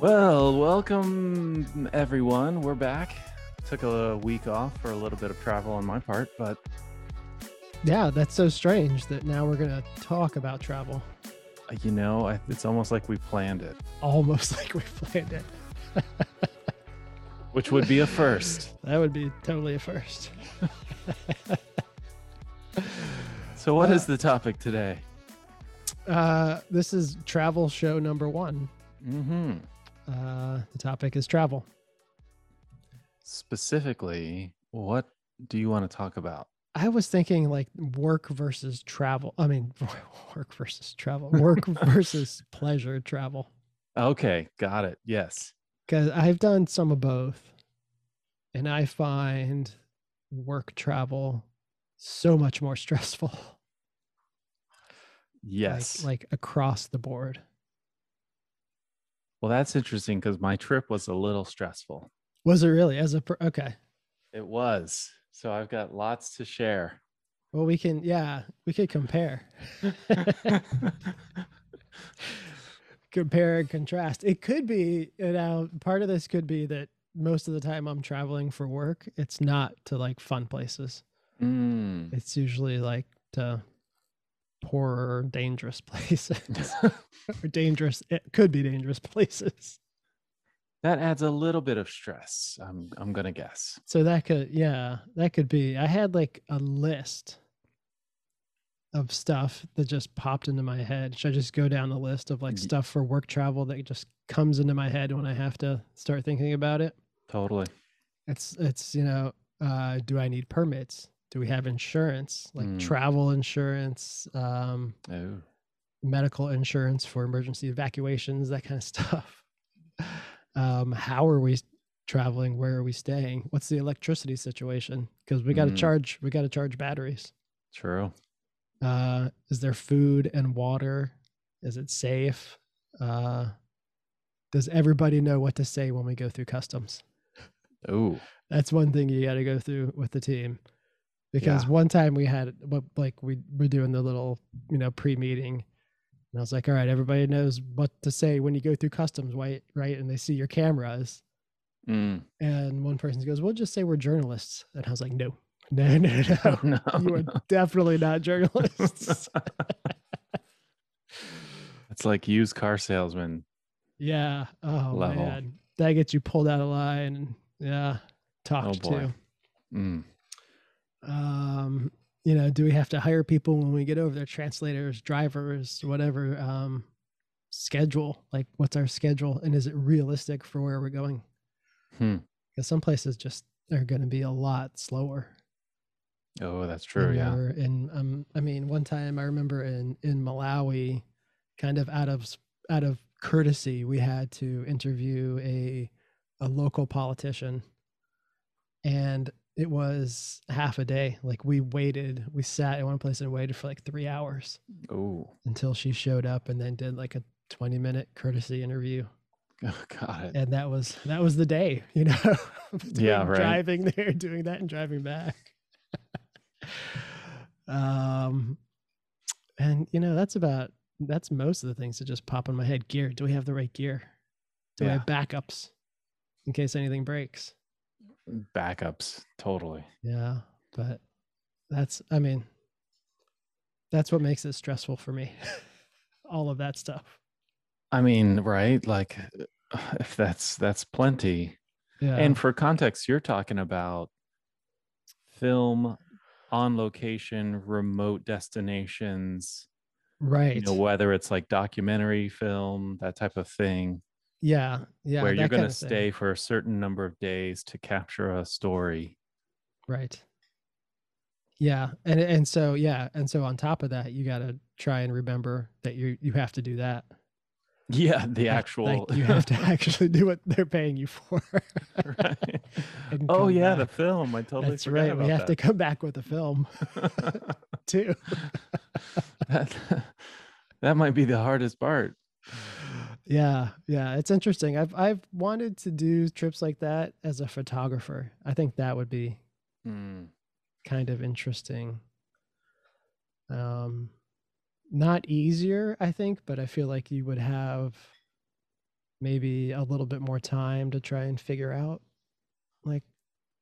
Well, welcome everyone. We're back. Took a week off for a little bit of travel on my part, but Yeah, that's so strange that now we're going to talk about travel. uh, you know, I, it's almost like we planned it, Almost like we planned it. which would be a first. That would be totally a first. So, what Uh, is the topic today? Uh, this is travel show number one. hmm Uh, the topic is travel. Specifically, what do you want to talk about? I was thinking like work versus travel. I mean, work versus travel, work versus pleasure travel. Okay, got it. Yes. Because I've done some of both. And I find work travel so much more stressful. Yes. Like, like across the board. Well, that's interesting because my trip was a little stressful. Was it really? As a okay. It was. So, I've got lots to share. Well, we can, yeah, we could compare, compare and contrast. It could be, you know, part of this could be that most of the time I'm traveling for work, it's not to like fun places. Mm. It's usually like to poorer, dangerous places or dangerous, it could be dangerous places. that adds a little bit of stress. I'm I'm gonna guess. So that could, yeah, that could be. I had like a list of stuff that just popped into my head. Should I just go down the list of like stuff for work travel that just comes into my head when I have to start thinking about it? Totally. It's it's you know, uh, do I need permits? Do we have insurance, like Mm. travel insurance, um, Oh. medical insurance for emergency evacuations, that kind of stuff? Um, how are we traveling? Where are we staying? What's the electricity situation? Because we got to Mm. charge. We got to charge batteries. True. Uh, is there food and water? Is it safe? Uh, does everybody know what to say when we go through customs? Oh. That's one thing you got to go through with the team. Because Yeah. one time we had, what like we were doing the little, you know, pre-meeting, and I was like, "All right, everybody knows what to say when you go through customs, right? Right? And they see your cameras." Mm. And one person goes, "We'll just say we're journalists," and I was like, "No, no, no, no, no. you are definitely not journalists." it's like used car salesman. yeah. Oh Level. man, that gets you pulled out of line. And yeah, talked boy. to. Mm. Um you know do we have to hire people when we get over there translators drivers whatever um schedule like what's our schedule and is it realistic for where we're going Hmm. because some places just they're going to be a lot slower Oh, that's true. Yeah. and um i mean one time i remember in in malawi kind of out of out of courtesy we had to interview a a local politician and it was half a day. Like we waited we sat in one place and waited for like three hours Oh. until she showed up and then did like a 20 minute courtesy interview. Oh, got it. and that was that was the day you know Yeah, right. driving there doing that and driving back. Um and you know that's about that's most of the things that just pop in my head. Gear. Do we have the right gear? Do we have backups in case anything breaks Backups. Totally. yeah but that's i mean that's what makes it stressful for me all of that stuff I mean, right? Like, if that's that's plenty. yeah And for context, you're talking about film on location, remote destinations. right You know, whether it's like documentary film, that type of thing, yeah yeah where you're going to stay for a certain number of days to capture a story. Right. Yeah, and and so yeah, and so on top of that, you got to try and remember that you you have to do that. Yeah, the actual. like you have to actually do what they're paying you for. right. Oh yeah, the film. I totally That's right. We have to come back with a film too. that that might be the hardest part. Yeah, yeah, it's interesting. I've I've wanted to do trips like that as a photographer. I think that would be Mm, kind of interesting. Um, not easier, I think, but I feel like you would have maybe a little bit more time to try and figure out like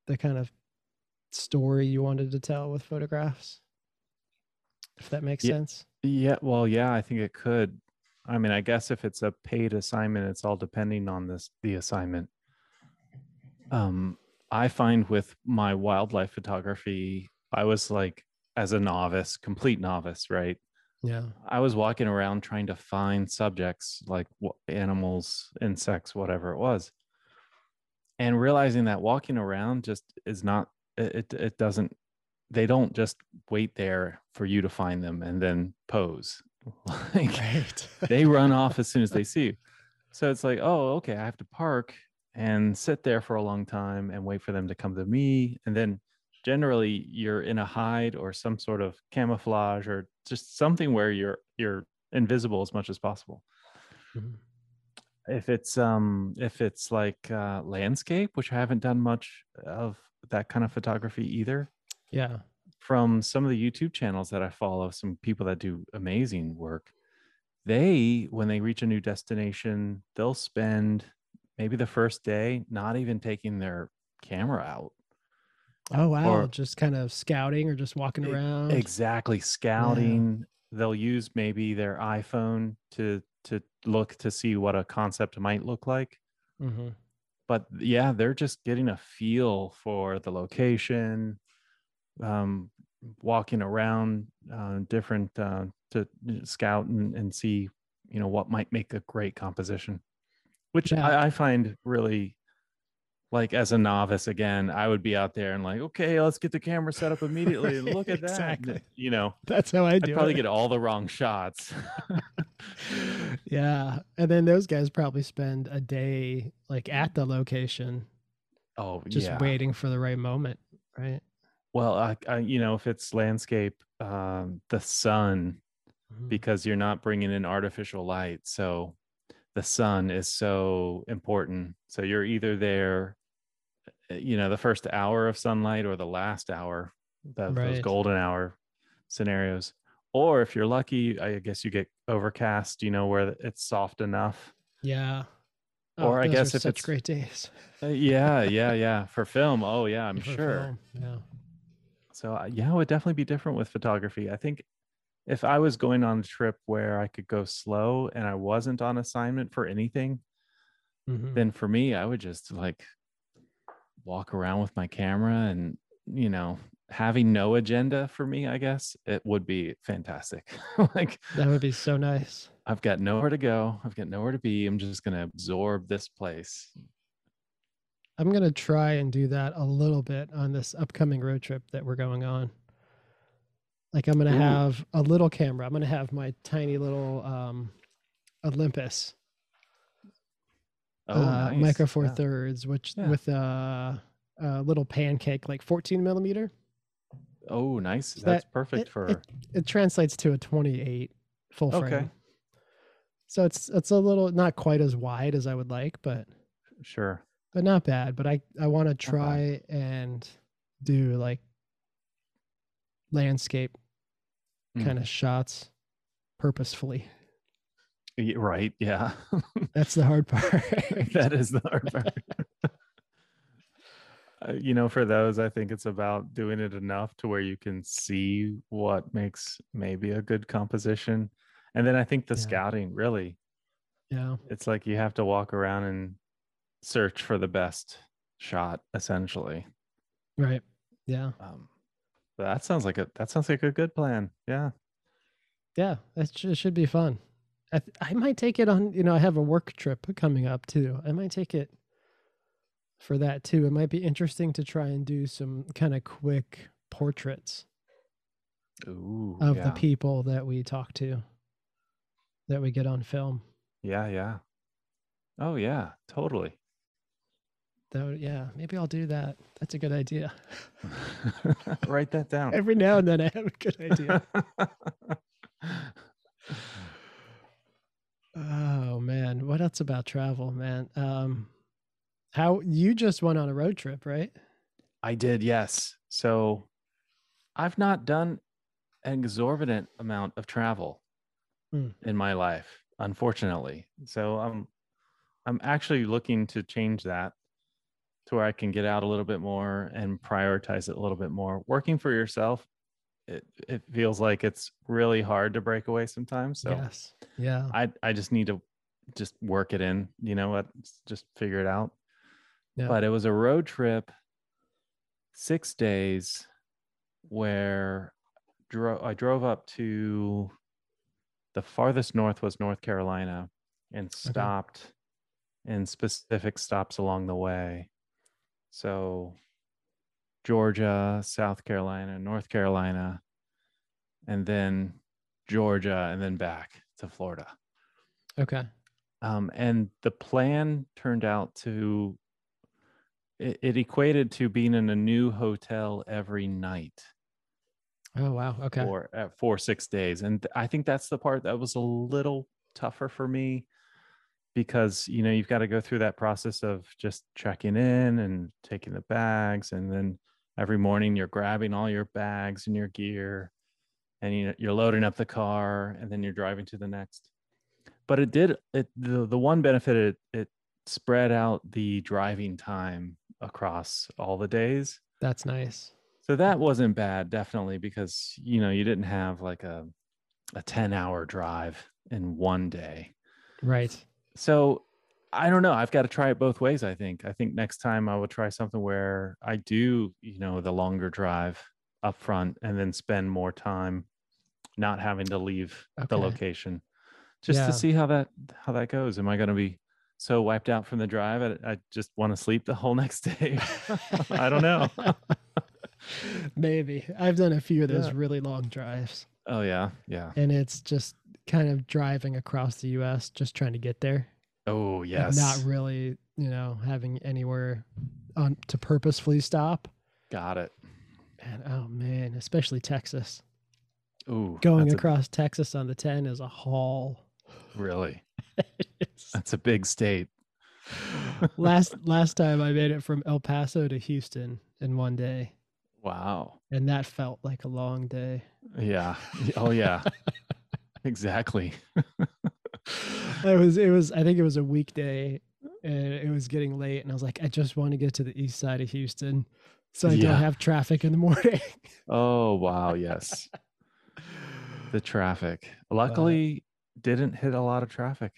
the kind of story you wanted to tell with photographs. If that makes Yeah. sense. Yeah, well, yeah, I think it could. I mean, I guess if it's a paid assignment, it's all depending on this the assignment. Um, I find with my wildlife photography, I was like as a novice, complete novice, right? Yeah. I was walking around trying to find subjects like animals, insects, whatever it was, and realizing that walking around just is not. It it, it doesn't. They don't just wait there for you to find them and then pose. Like Right. they run off as soon as they see you. So it's like, oh, okay, I have to park and sit there for a long time and wait for them to come to me. And then generally you're in a hide or some sort of camouflage or just something where you're you're invisible as much as possible. Mhm. If it's um if it's like uh landscape, which I haven't done much of that kind of photography either, Yeah. From some of the YouTube channels that I follow, some people that do amazing work, they, when they reach a new destination, they'll spend maybe the first day not even taking their camera out. Oh wow. Or- just kind of scouting or just walking around. Exactly. Scouting. They'll use maybe their iPhone to to look to see what a concept might look like. Mhm. but yeah they're just getting a feel for the location um walking around uh, different uh, to scout and, and see you know what might make a great composition which Yeah. I, I find really like as a novice again i would be out there and like okay let's get the camera set up immediately and look at that Exactly. you know That's how I do i'd probably it. get all the wrong shots yeah. And then those guys probably spend a day like at the location oh just yeah waiting for the right moment, right? Well I, I you know if it's landscape um the sun Mhm. because you're not bringing in artificial light. So the sun is so important. So you're either there, uh, you know, the first hour of sunlight or the last hour, the, those golden hour scenarios. Or if you're lucky, I guess you get overcast, you know, where it's soft enough. Yeah. Oh, Or I guess if such it's- great days. Uh, yeah, yeah, yeah. For film. Oh, yeah, I'm for sure. film, Yeah. So uh, yeah, it would definitely be different with photography. I think if I was going on a trip where I could go slow and I wasn't on assignment for anything, Mhm. then for me, I would just like walk around with my camera and you know, having no agenda for me, I guess it would be fantastic. like That would be so nice. I've got nowhere to go, I've got nowhere to be. I'm just gonna absorb this place. I'm gonna try and do that a little bit on this upcoming road trip that we're going on. Like I'm gonna Ooh. have a little camera. I'm gonna have my tiny little um, Olympus Oh, uh, nice. Micro Four Yeah. Thirds, which Yeah. with a, a little pancake, like 14 millimeter. Oh, nice. So That's that- perfect it- for it, it translates to a 28 full frame. Okay. So it's it's a little not quite as wide as I would like, but sure. But not bad. But I I want to try and do like landscape Mm. kind of shots purposefully. Right. Yeah. That's the hard part. that is the hard part. Uh, you know, for those, I think it's about doing it enough to where you can see what makes maybe a good composition. And then I think the Yeah. scouting really, yeah. it's like you have to walk around and search for the best shot, essentially. Right. Yeah. Um, that sounds like a that sounds like a good plan. Yeah. Yeah. That sh- should be fun. I th- I might take it on. You know, I have a work trip coming up too. I might take it for that too. It might be interesting to try and do some kind of quick portraits Ooh. of yeah. the people that we talk to, that we get on film. yeah. Yeah. Oh yeah. Totally. Though, yeah, maybe I'll do that. That's a good idea. Write that down. Every now and then I have a good idea. oh man, what else about travel, man? Um, how you just went on a road trip, right? I did, yes. So I've not done an exorbitant amount of travel Hmm. in my life, unfortunately. So I'm I'm actually looking to change that to where I can get out a little bit more and prioritize it a little bit more. Working for yourself, it it feels like it's really hard to break away sometimes. So yes. Yeah. I I just need to just work it in, you know what? Just figure it out. Yeah. But it was a road trip, six days, where drove I drove up to the farthest north was North Carolina and stopped in specific stops along the way. So Georgia, South Carolina, North Carolina, and then Georgia, and then back to Florida. Okay. Um, and the plan turned out to it, it equated to being in a new hotel every night Oh wow. Okay. for uh, for six days, and I think that's the part that was a little tougher for me because you know you've got to go through that process of just checking in and taking the bags, and then every morning you're grabbing all your bags and your gear, and you, you're loading up the car, and then you're driving to the next. But it did it the the one benefit it it spread out the driving time across all the days. That's nice. So that wasn't bad, definitely, because you know you didn't have like a a ten hour drive in one day. Right. So I don't know. I've got to try it both ways. I think. I think next time I will try something where I do, you know, the longer drive up front and then spend more time not having to leave the location, just Yeah. to see how that how that goes. Am I going to be so wiped out from the drive? I, I just want to sleep the whole next day. I don't know. Maybe. I've done a few of those Yeah. really long drives, oh yeah, yeah. and it's just kind of driving across the US, just trying to get there. Oh yes. Not really, you know, having anywhere on to purposefully stop. Got it. And oh man, especially Texas. Ooh, Going that's a- across Texas on the 10 is a haul. really, that's a big state. last last time I made it from El Paso to Houston in one day, Wow. and that felt like a long day. Yeah. Oh yeah. exactly. it was it was I think it was a weekday and it was getting late and I was like I just want to get to the east side of Houston so I Yeah. don't have traffic in the morning. Oh wow. Yes. The traffic. Luckily, didn't hit a lot of traffic.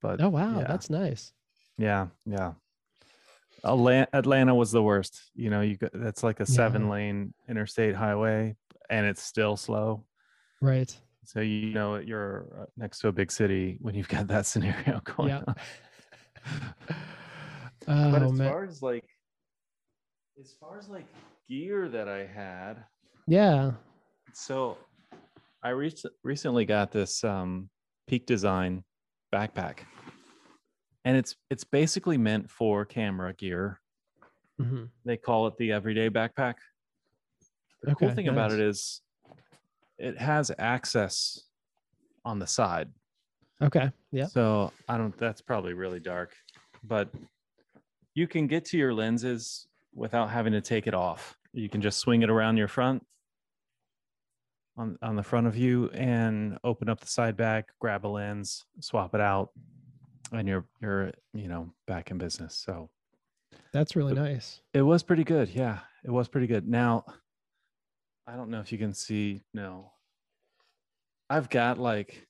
But oh wow, yeah. that's nice. yeah, yeah. Atlanta, Atlanta was the worst. You know, you got that's like a seven Yeah. lane interstate highway, and it's still slow. Right. So you know you're uh, next to a big city when you've got that scenario going Yeah. on. Oh but as man. far as like as far as like gear that i had Yeah. so i rec- recently got this um peak design backpack and it's it's basically meant for camera gear hmm they call it the everyday backpack the cool Okay, thing about it is it has access on the side Okay. Yeah. So I don't, that's probably really dark, but you can get to your lenses without having to take it off. You can just swing it around your front on, on the front of you and open up the side back, grab a lens, swap it out, and you're, you're, you know, back in business. So That's really nice. it was pretty good. Yeah, it was pretty good. Now, I don't know if you can see. No, I've got like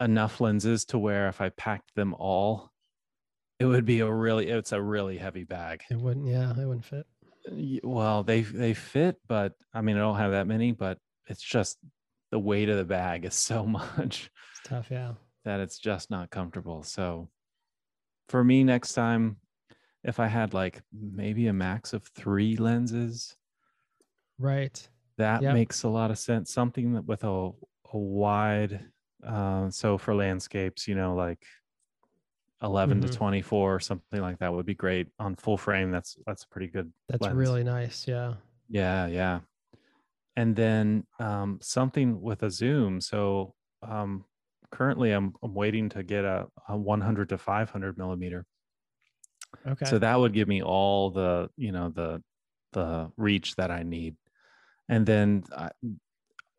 enough lenses to where if I packed them all, it would be a really. It's a really heavy bag. It wouldn't yeah, it wouldn't fit. Well, they they fit, but I mean, I don't have that many. But it's just the weight of the bag is so much It's tough, yeah. that it's just not comfortable. So for me next time, if I had like maybe a max of three lenses, Right. that Yep. makes a lot of sense. Something that with a, a wide, uh, so for landscapes, you know, like 11 Mhm. to 24 or something like that would be great on full frame. That's, that's a pretty good. That's lens. really nice. Yeah. Yeah, yeah. And then um, something with a zoom. So um, currently, I'm I'm waiting to get a, a 100 to 500 millimeter. Okay. So that would give me all the you know the the reach that I need. And then I,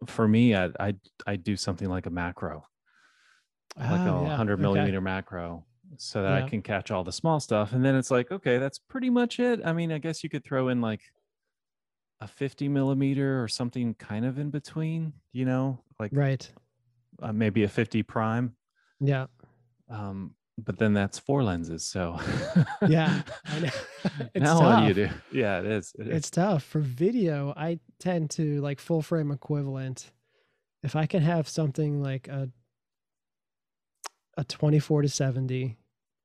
for me, I I I do something like a macro, like Oh, a yeah, 100 okay. millimeter macro, so that I can catch all the small stuff. And then it's like, okay, that's pretty much it. I mean, I guess you could throw in like a 50 millimeter or something kind of in between, you know, like Right. uh, maybe a 50 prime. Yeah. Um, but then that's four lenses. So Yeah. I know. it's now tough. what do you do? Yeah, it is. It is. It's tough for video. I tend to like full frame equivalent. If I can have something like a a 24 to 70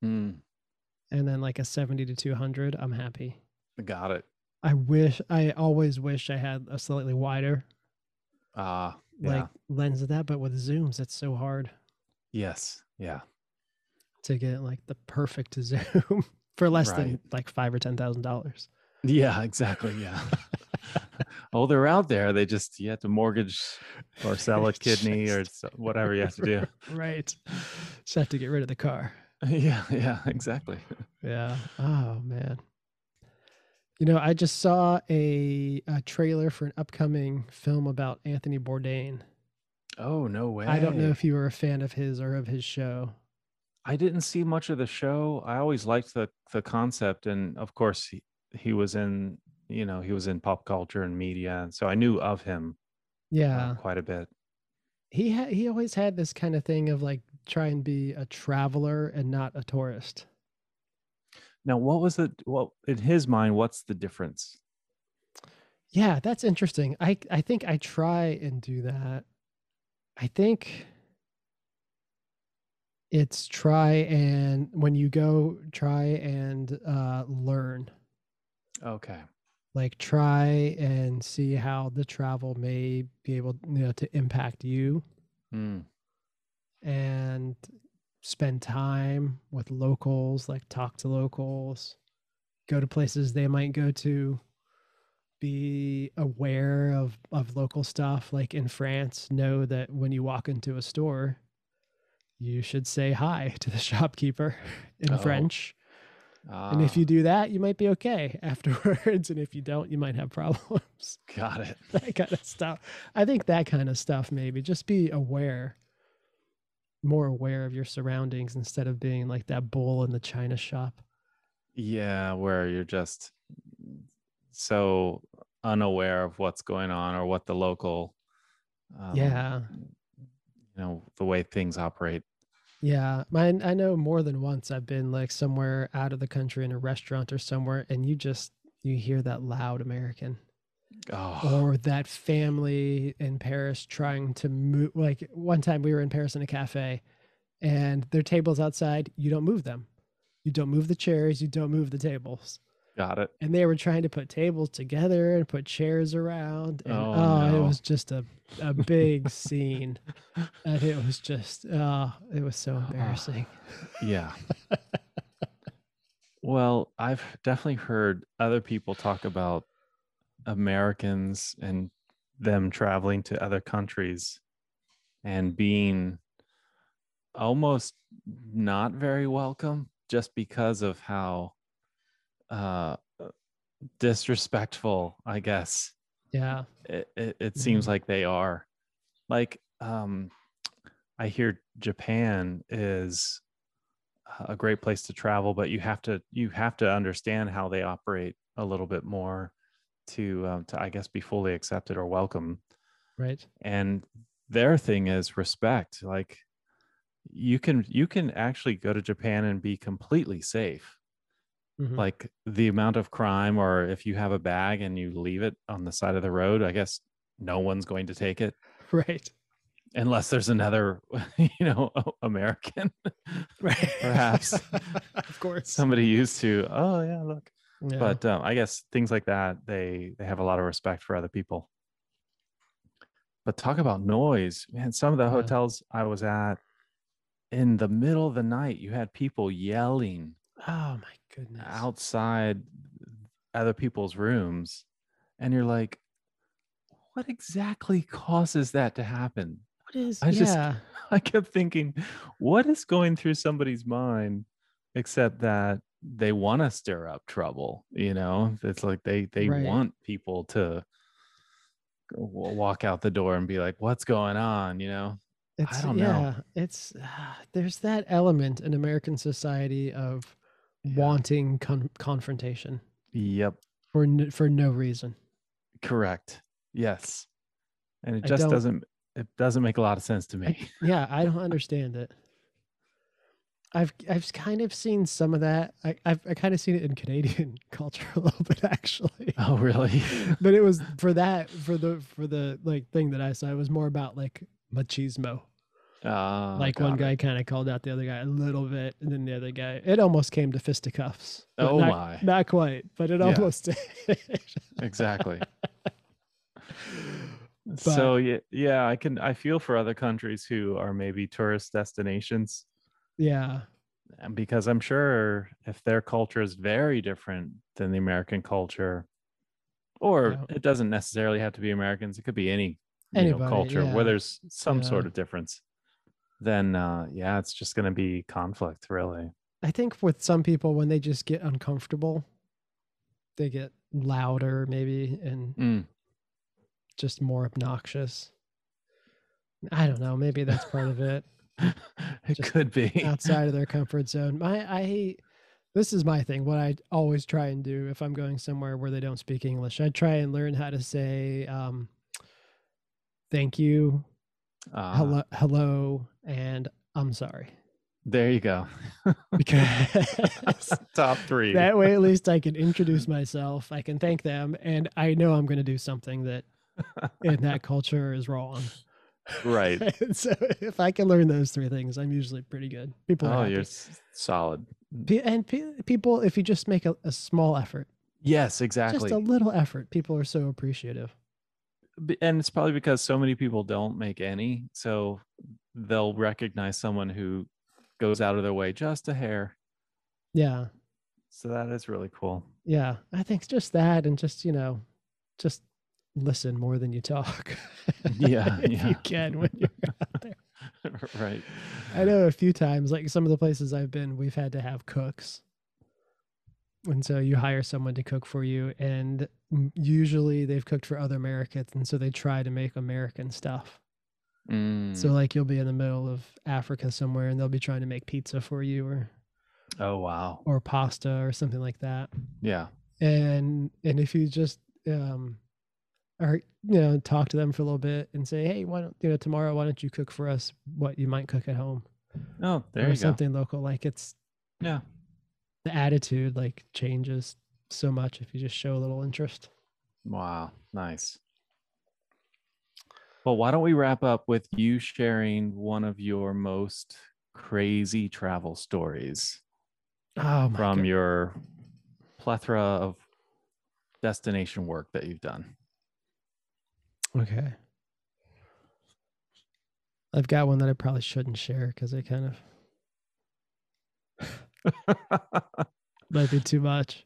Mm, and then like a 70 to 200, I'm happy. got it. I wish I always wish I had a slightly wider Ah, yeah. like lens of that, but with zooms, it's so hard yes. Yeah. To get like the perfect zoom for less than like five or ten thousand dollars. Yeah, exactly. Yeah. oh, they're out there. They just you have to mortgage or sell a kidney or whatever you have to do. right. Just have to get rid of the car. yeah, yeah, exactly. Yeah. Oh man. You know, I just saw a, a trailer for an upcoming film about Anthony Bourdain. Oh no way! I don't know if you were a fan of his or of his show. I didn't see much of the show. I always liked the the concept, and of course, he, he was in you know he was in pop culture and media, and so I knew of him uh, Yeah. quite a bit. He ha- he always had this kind of thing of like try and be a traveler and not a tourist. Now, what was it? Well, in his mind, what's the difference? Yeah, that's interesting. I I think I try and do that. I think it's try and when you go try and uh learn. Okay. Like try and see how the travel may be able you know to impact you Mm, and spend time with locals, like talk to locals, go to places they might go to, be aware of of local stuff. Like in France, know that when you walk into a store, you should say hi to the shopkeeper in Oh. French. And if ah, you do that, you might be okay afterwards. And if you don't, you might have problems. got it. that kind of stuff. I think that kind of stuff, maybe just be aware, more aware of your surroundings instead of being like that bull in the china shop. Yeah, where you're just so unaware of what's going on or what the local, um, yeah. You know, the way things operate. Yeah. Mine, I know more than once I've been like somewhere out of the country in a restaurant or somewhere, and you just, you hear that loud American Oh, or that family in Paris trying to move. Like one time we were in Paris in a cafe and their tables outside, you don't move them. You don't move the chairs, you don't move the tables. Got it. and they were trying to put tables together and put chairs around and Oh, oh, no. it was just a, a big scene and it was just oh it was so embarrassing Yeah. well, I've definitely heard other people talk about Americans and them traveling to other countries and being almost not very welcome just because of how uh disrespectful, I guess, yeah. It, it, it seems Mhm. like they are. Like um i hear japan is a great place to travel but you have to you have to understand how they operate a little bit more to um, to i guess be fully accepted or welcome. Right. And their thing is respect. Like you can you can actually go to japan and be completely safe Mhm. like the amount of crime or if you have a bag and you leave it on the side of the road i guess no one's going to take it right unless there's another you know american right Perhaps. of course somebody used to oh yeah look yeah. but um, i guess things like that they they have a lot of respect for other people but talk about noise man some of the Yeah. hotels i was at in the middle of the night you had people yelling oh my goodness outside other people's rooms and you're like what exactly causes that to happen what is I just- yeah i kept thinking what is going through somebody's mind except that they want to stir up trouble you know it's like they they Right. want people to walk out the door and be like what's going on you know It's don't yeah, know. it's uh, there's that element in American society of. Wanting con- confrontation Yep. for n- for no reason. Correct. Yes. And it I just doesn't it doesn't make a lot of sense to me. Yeah, I don't understand it. I've I've kind of seen some of that. I, I've I kind of seen it in Canadian culture a little bit actually. oh, really? but it was for that for the for the like thing that I saw. It was more about like machismo. Uh, like one guy kind of called out the other guy a little bit, and then the other guy. It almost came to fisticuffs. Oh not, my. Not quite, but it Yeah. almost did. Exactly. so yeah, yeah, I can I feel for other countries who are maybe tourist destinations yeah, and because I'm sure if their culture is very different than the American culture, or Yeah. it doesn't necessarily have to be Americans, it could be any you know, culture yeah. where there's some sort of difference. Then uh, yeah, it's just going to be conflict, really. I think with some people when they just get uncomfortable, they get louder maybe and Mm. just more obnoxious. I don't know. Maybe that's part of it. it Just could be. outside of their comfort zone. My I this is my thing. What I always try and do if I'm going somewhere where they don't speak English, I try and learn how to say um, thank you, Uh, hello, hello, and I'm sorry. There you go. Because Top three. that way, at least I can introduce myself. I can thank them, and I know I'm going to do something that in that culture is wrong. right. So if I can learn those three things, I'm usually pretty good. People are Oh, you're solid. And pe- people if you just make a, a small effort Yes, exactly. just a little effort people are so appreciative and it's probably because so many people don't make any so they'll recognize someone who goes out of their way just a hair. Yeah. So that is really cool. Yeah i think just that and just you know just listen more than you talk. Yeah, if yeah. you can when you're out there. Right. I know a few times like some of the places i've been we've had to have cooks and so you hire someone to cook for you and usually they've cooked for other americans and so they try to make american stuff Mm. So like you'll be in the middle of Africa somewhere and they'll be trying to make pizza for you or oh wow or pasta or something like that. yeah And and if you just um or you know talk to them for a little bit and say, "Hey, why don't you know tomorrow why don't you cook for us what you might cook at home?" oh there or you something local like it's yeah the attitude like changes so much if you just show a little interest. wow nice well why don't we wrap up with you sharing one of your most crazy travel stories Oh from God. your plethora of destination work that you've done. Okay. I've got one that I probably shouldn't share because I kind of might be too much.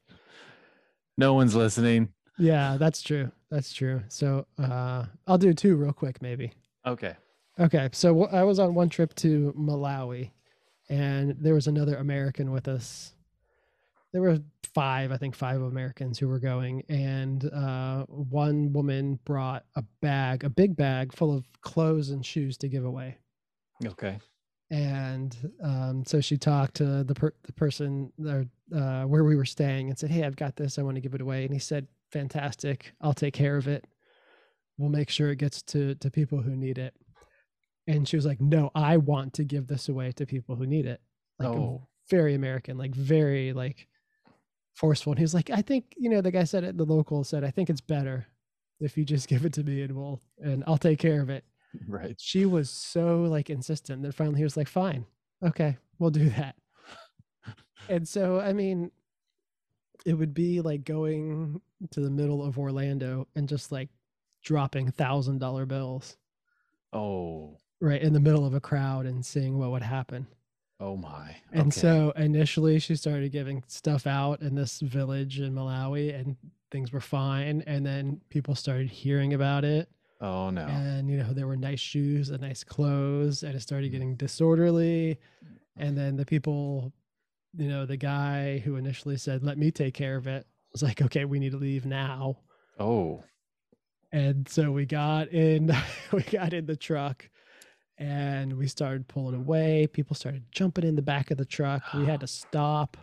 no one's listening. Yeah, that's true. That's true. So uh, I'll do two real quick, maybe. Okay. Okay. So I was on one trip to Malawi, and there was another American with us. There were five, I think, five Americans who were going, and uh, one woman brought a bag, a big bag full of clothes and shoes to give away. Okay. And um, so she talked to the per- the person there, uh, where we were staying and said, "Hey, I've got this. I want to give it away." And he said, "Fantastic. I'll take care of it. We'll make sure it gets to to people who need it." And she was like, "No, I want to give this away to people who need it." Like Oh. very American, like very like forceful. And he was like, "I think you know." The guy said it. The local said, "I think it's better if you just give it to me and we'll and I'll take care of it." Right. she was so like insistent that finally he was like fine okay we'll do that and so i mean it would be like going to the middle of orlando and just like dropping thousand dollar bills Oh. right in the middle of a crowd and seeing what would happen Oh my. and Okay. so initially she started giving stuff out in this village in malawi and things were fine and then people started hearing about it Oh no. and you know there were nice shoes and nice clothes and it started mm. getting disorderly and then the people you know the guy who initially said let me take care of it was like okay we need to leave now Oh. and so we got in we got in the truck and we started pulling away. People started jumping in the back of the truck. We had to stop.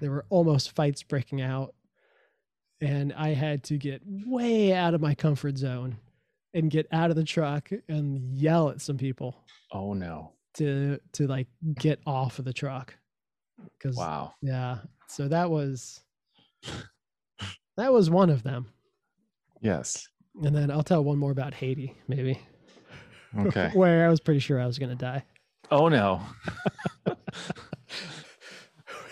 There were almost fights breaking out. And I had to get way out of my comfort zone and get out of the truck and yell at some people Oh no. to to like get off of the truck. Cuz Wow. yeah. So that was that was one of them. Yes. And then I'll tell one more about Haiti, maybe. Okay. Where I was pretty sure I was going to die. Oh no.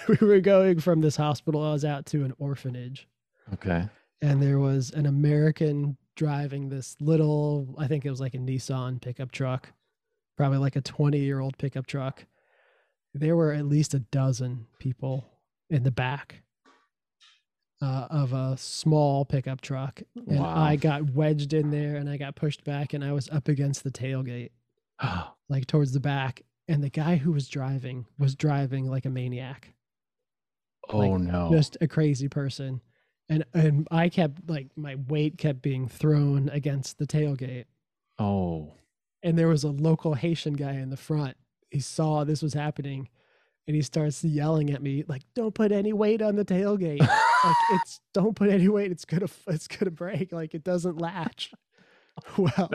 we were going from this hospital I was out to an orphanage. Okay. And there was an American driving this little, I think it was like a Nissan pickup truck, probably like a 20 year old pickup truck. There were at least a dozen people in the back uh, of a small pickup truck. And Wow. I got wedged in there and I got pushed back and I was up against the tailgate, like towards the back. And the guy who was driving was driving like a maniac oh Like, no. just a crazy person and and i kept like my weight kept being thrown against the tailgate. Oh. and there was a local haitian guy in the front. He saw this was happening and he starts yelling at me like don't put any weight on the tailgate. Like it's don't put any weight. It's gonna it's gonna break. Like it doesn't latch. Well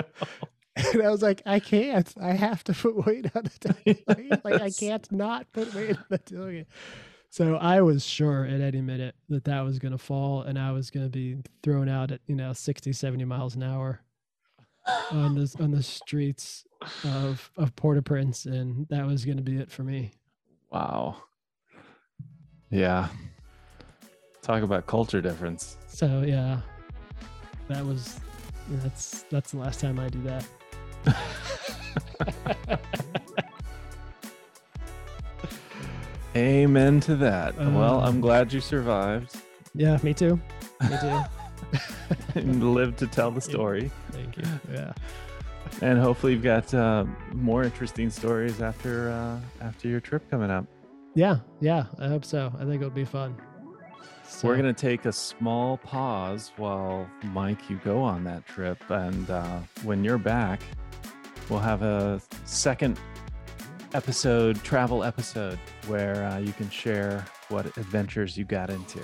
and i was like i can't. I have to put weight on the tailgate. Like i can't not put weight on the tailgate so i was sure at any minute that that was gonna fall and i was gonna be thrown out at you know 60 70 miles an hour on the on the streets of of Port-au-Prince, and that was going to be it for me. Wow. Yeah. Talk about culture difference. So yeah, that was that's that's the last time I do that. Amen to that. well, I'm Um, glad you survived Yeah, me too. Me too. and lived to tell the story. Thank you. Yeah. And hopefully you've got uh, more interesting stories after uh, after your trip coming up. Yeah, yeah. I hope so. I think it'll be fun. So, We're gonna take a small pause while Mike you go on that trip, and uh, when you're back, we'll have a second episode, travel episode, where uh, you can share what adventures you got into.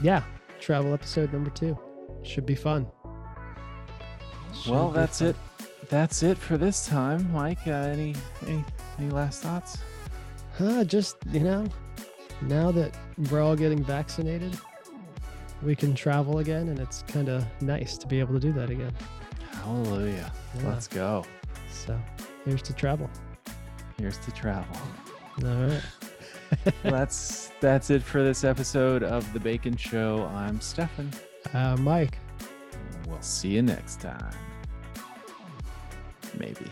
yeah travel episode number two should be fun. Should well, be that's fun. it. That's it for this time, Mike. Uh, any any any last thoughts? Huh, just you know, now that we're all getting vaccinated, we can travel again, and it's kind of nice to be able to do that again. Hallelujah. Yeah. Let's go. So here's to travel. Here's to travel. All right. that's that's it for this episode of the Bacon Show. I'm Stephan. Uh, Mike. We'll see you next time. Maybe.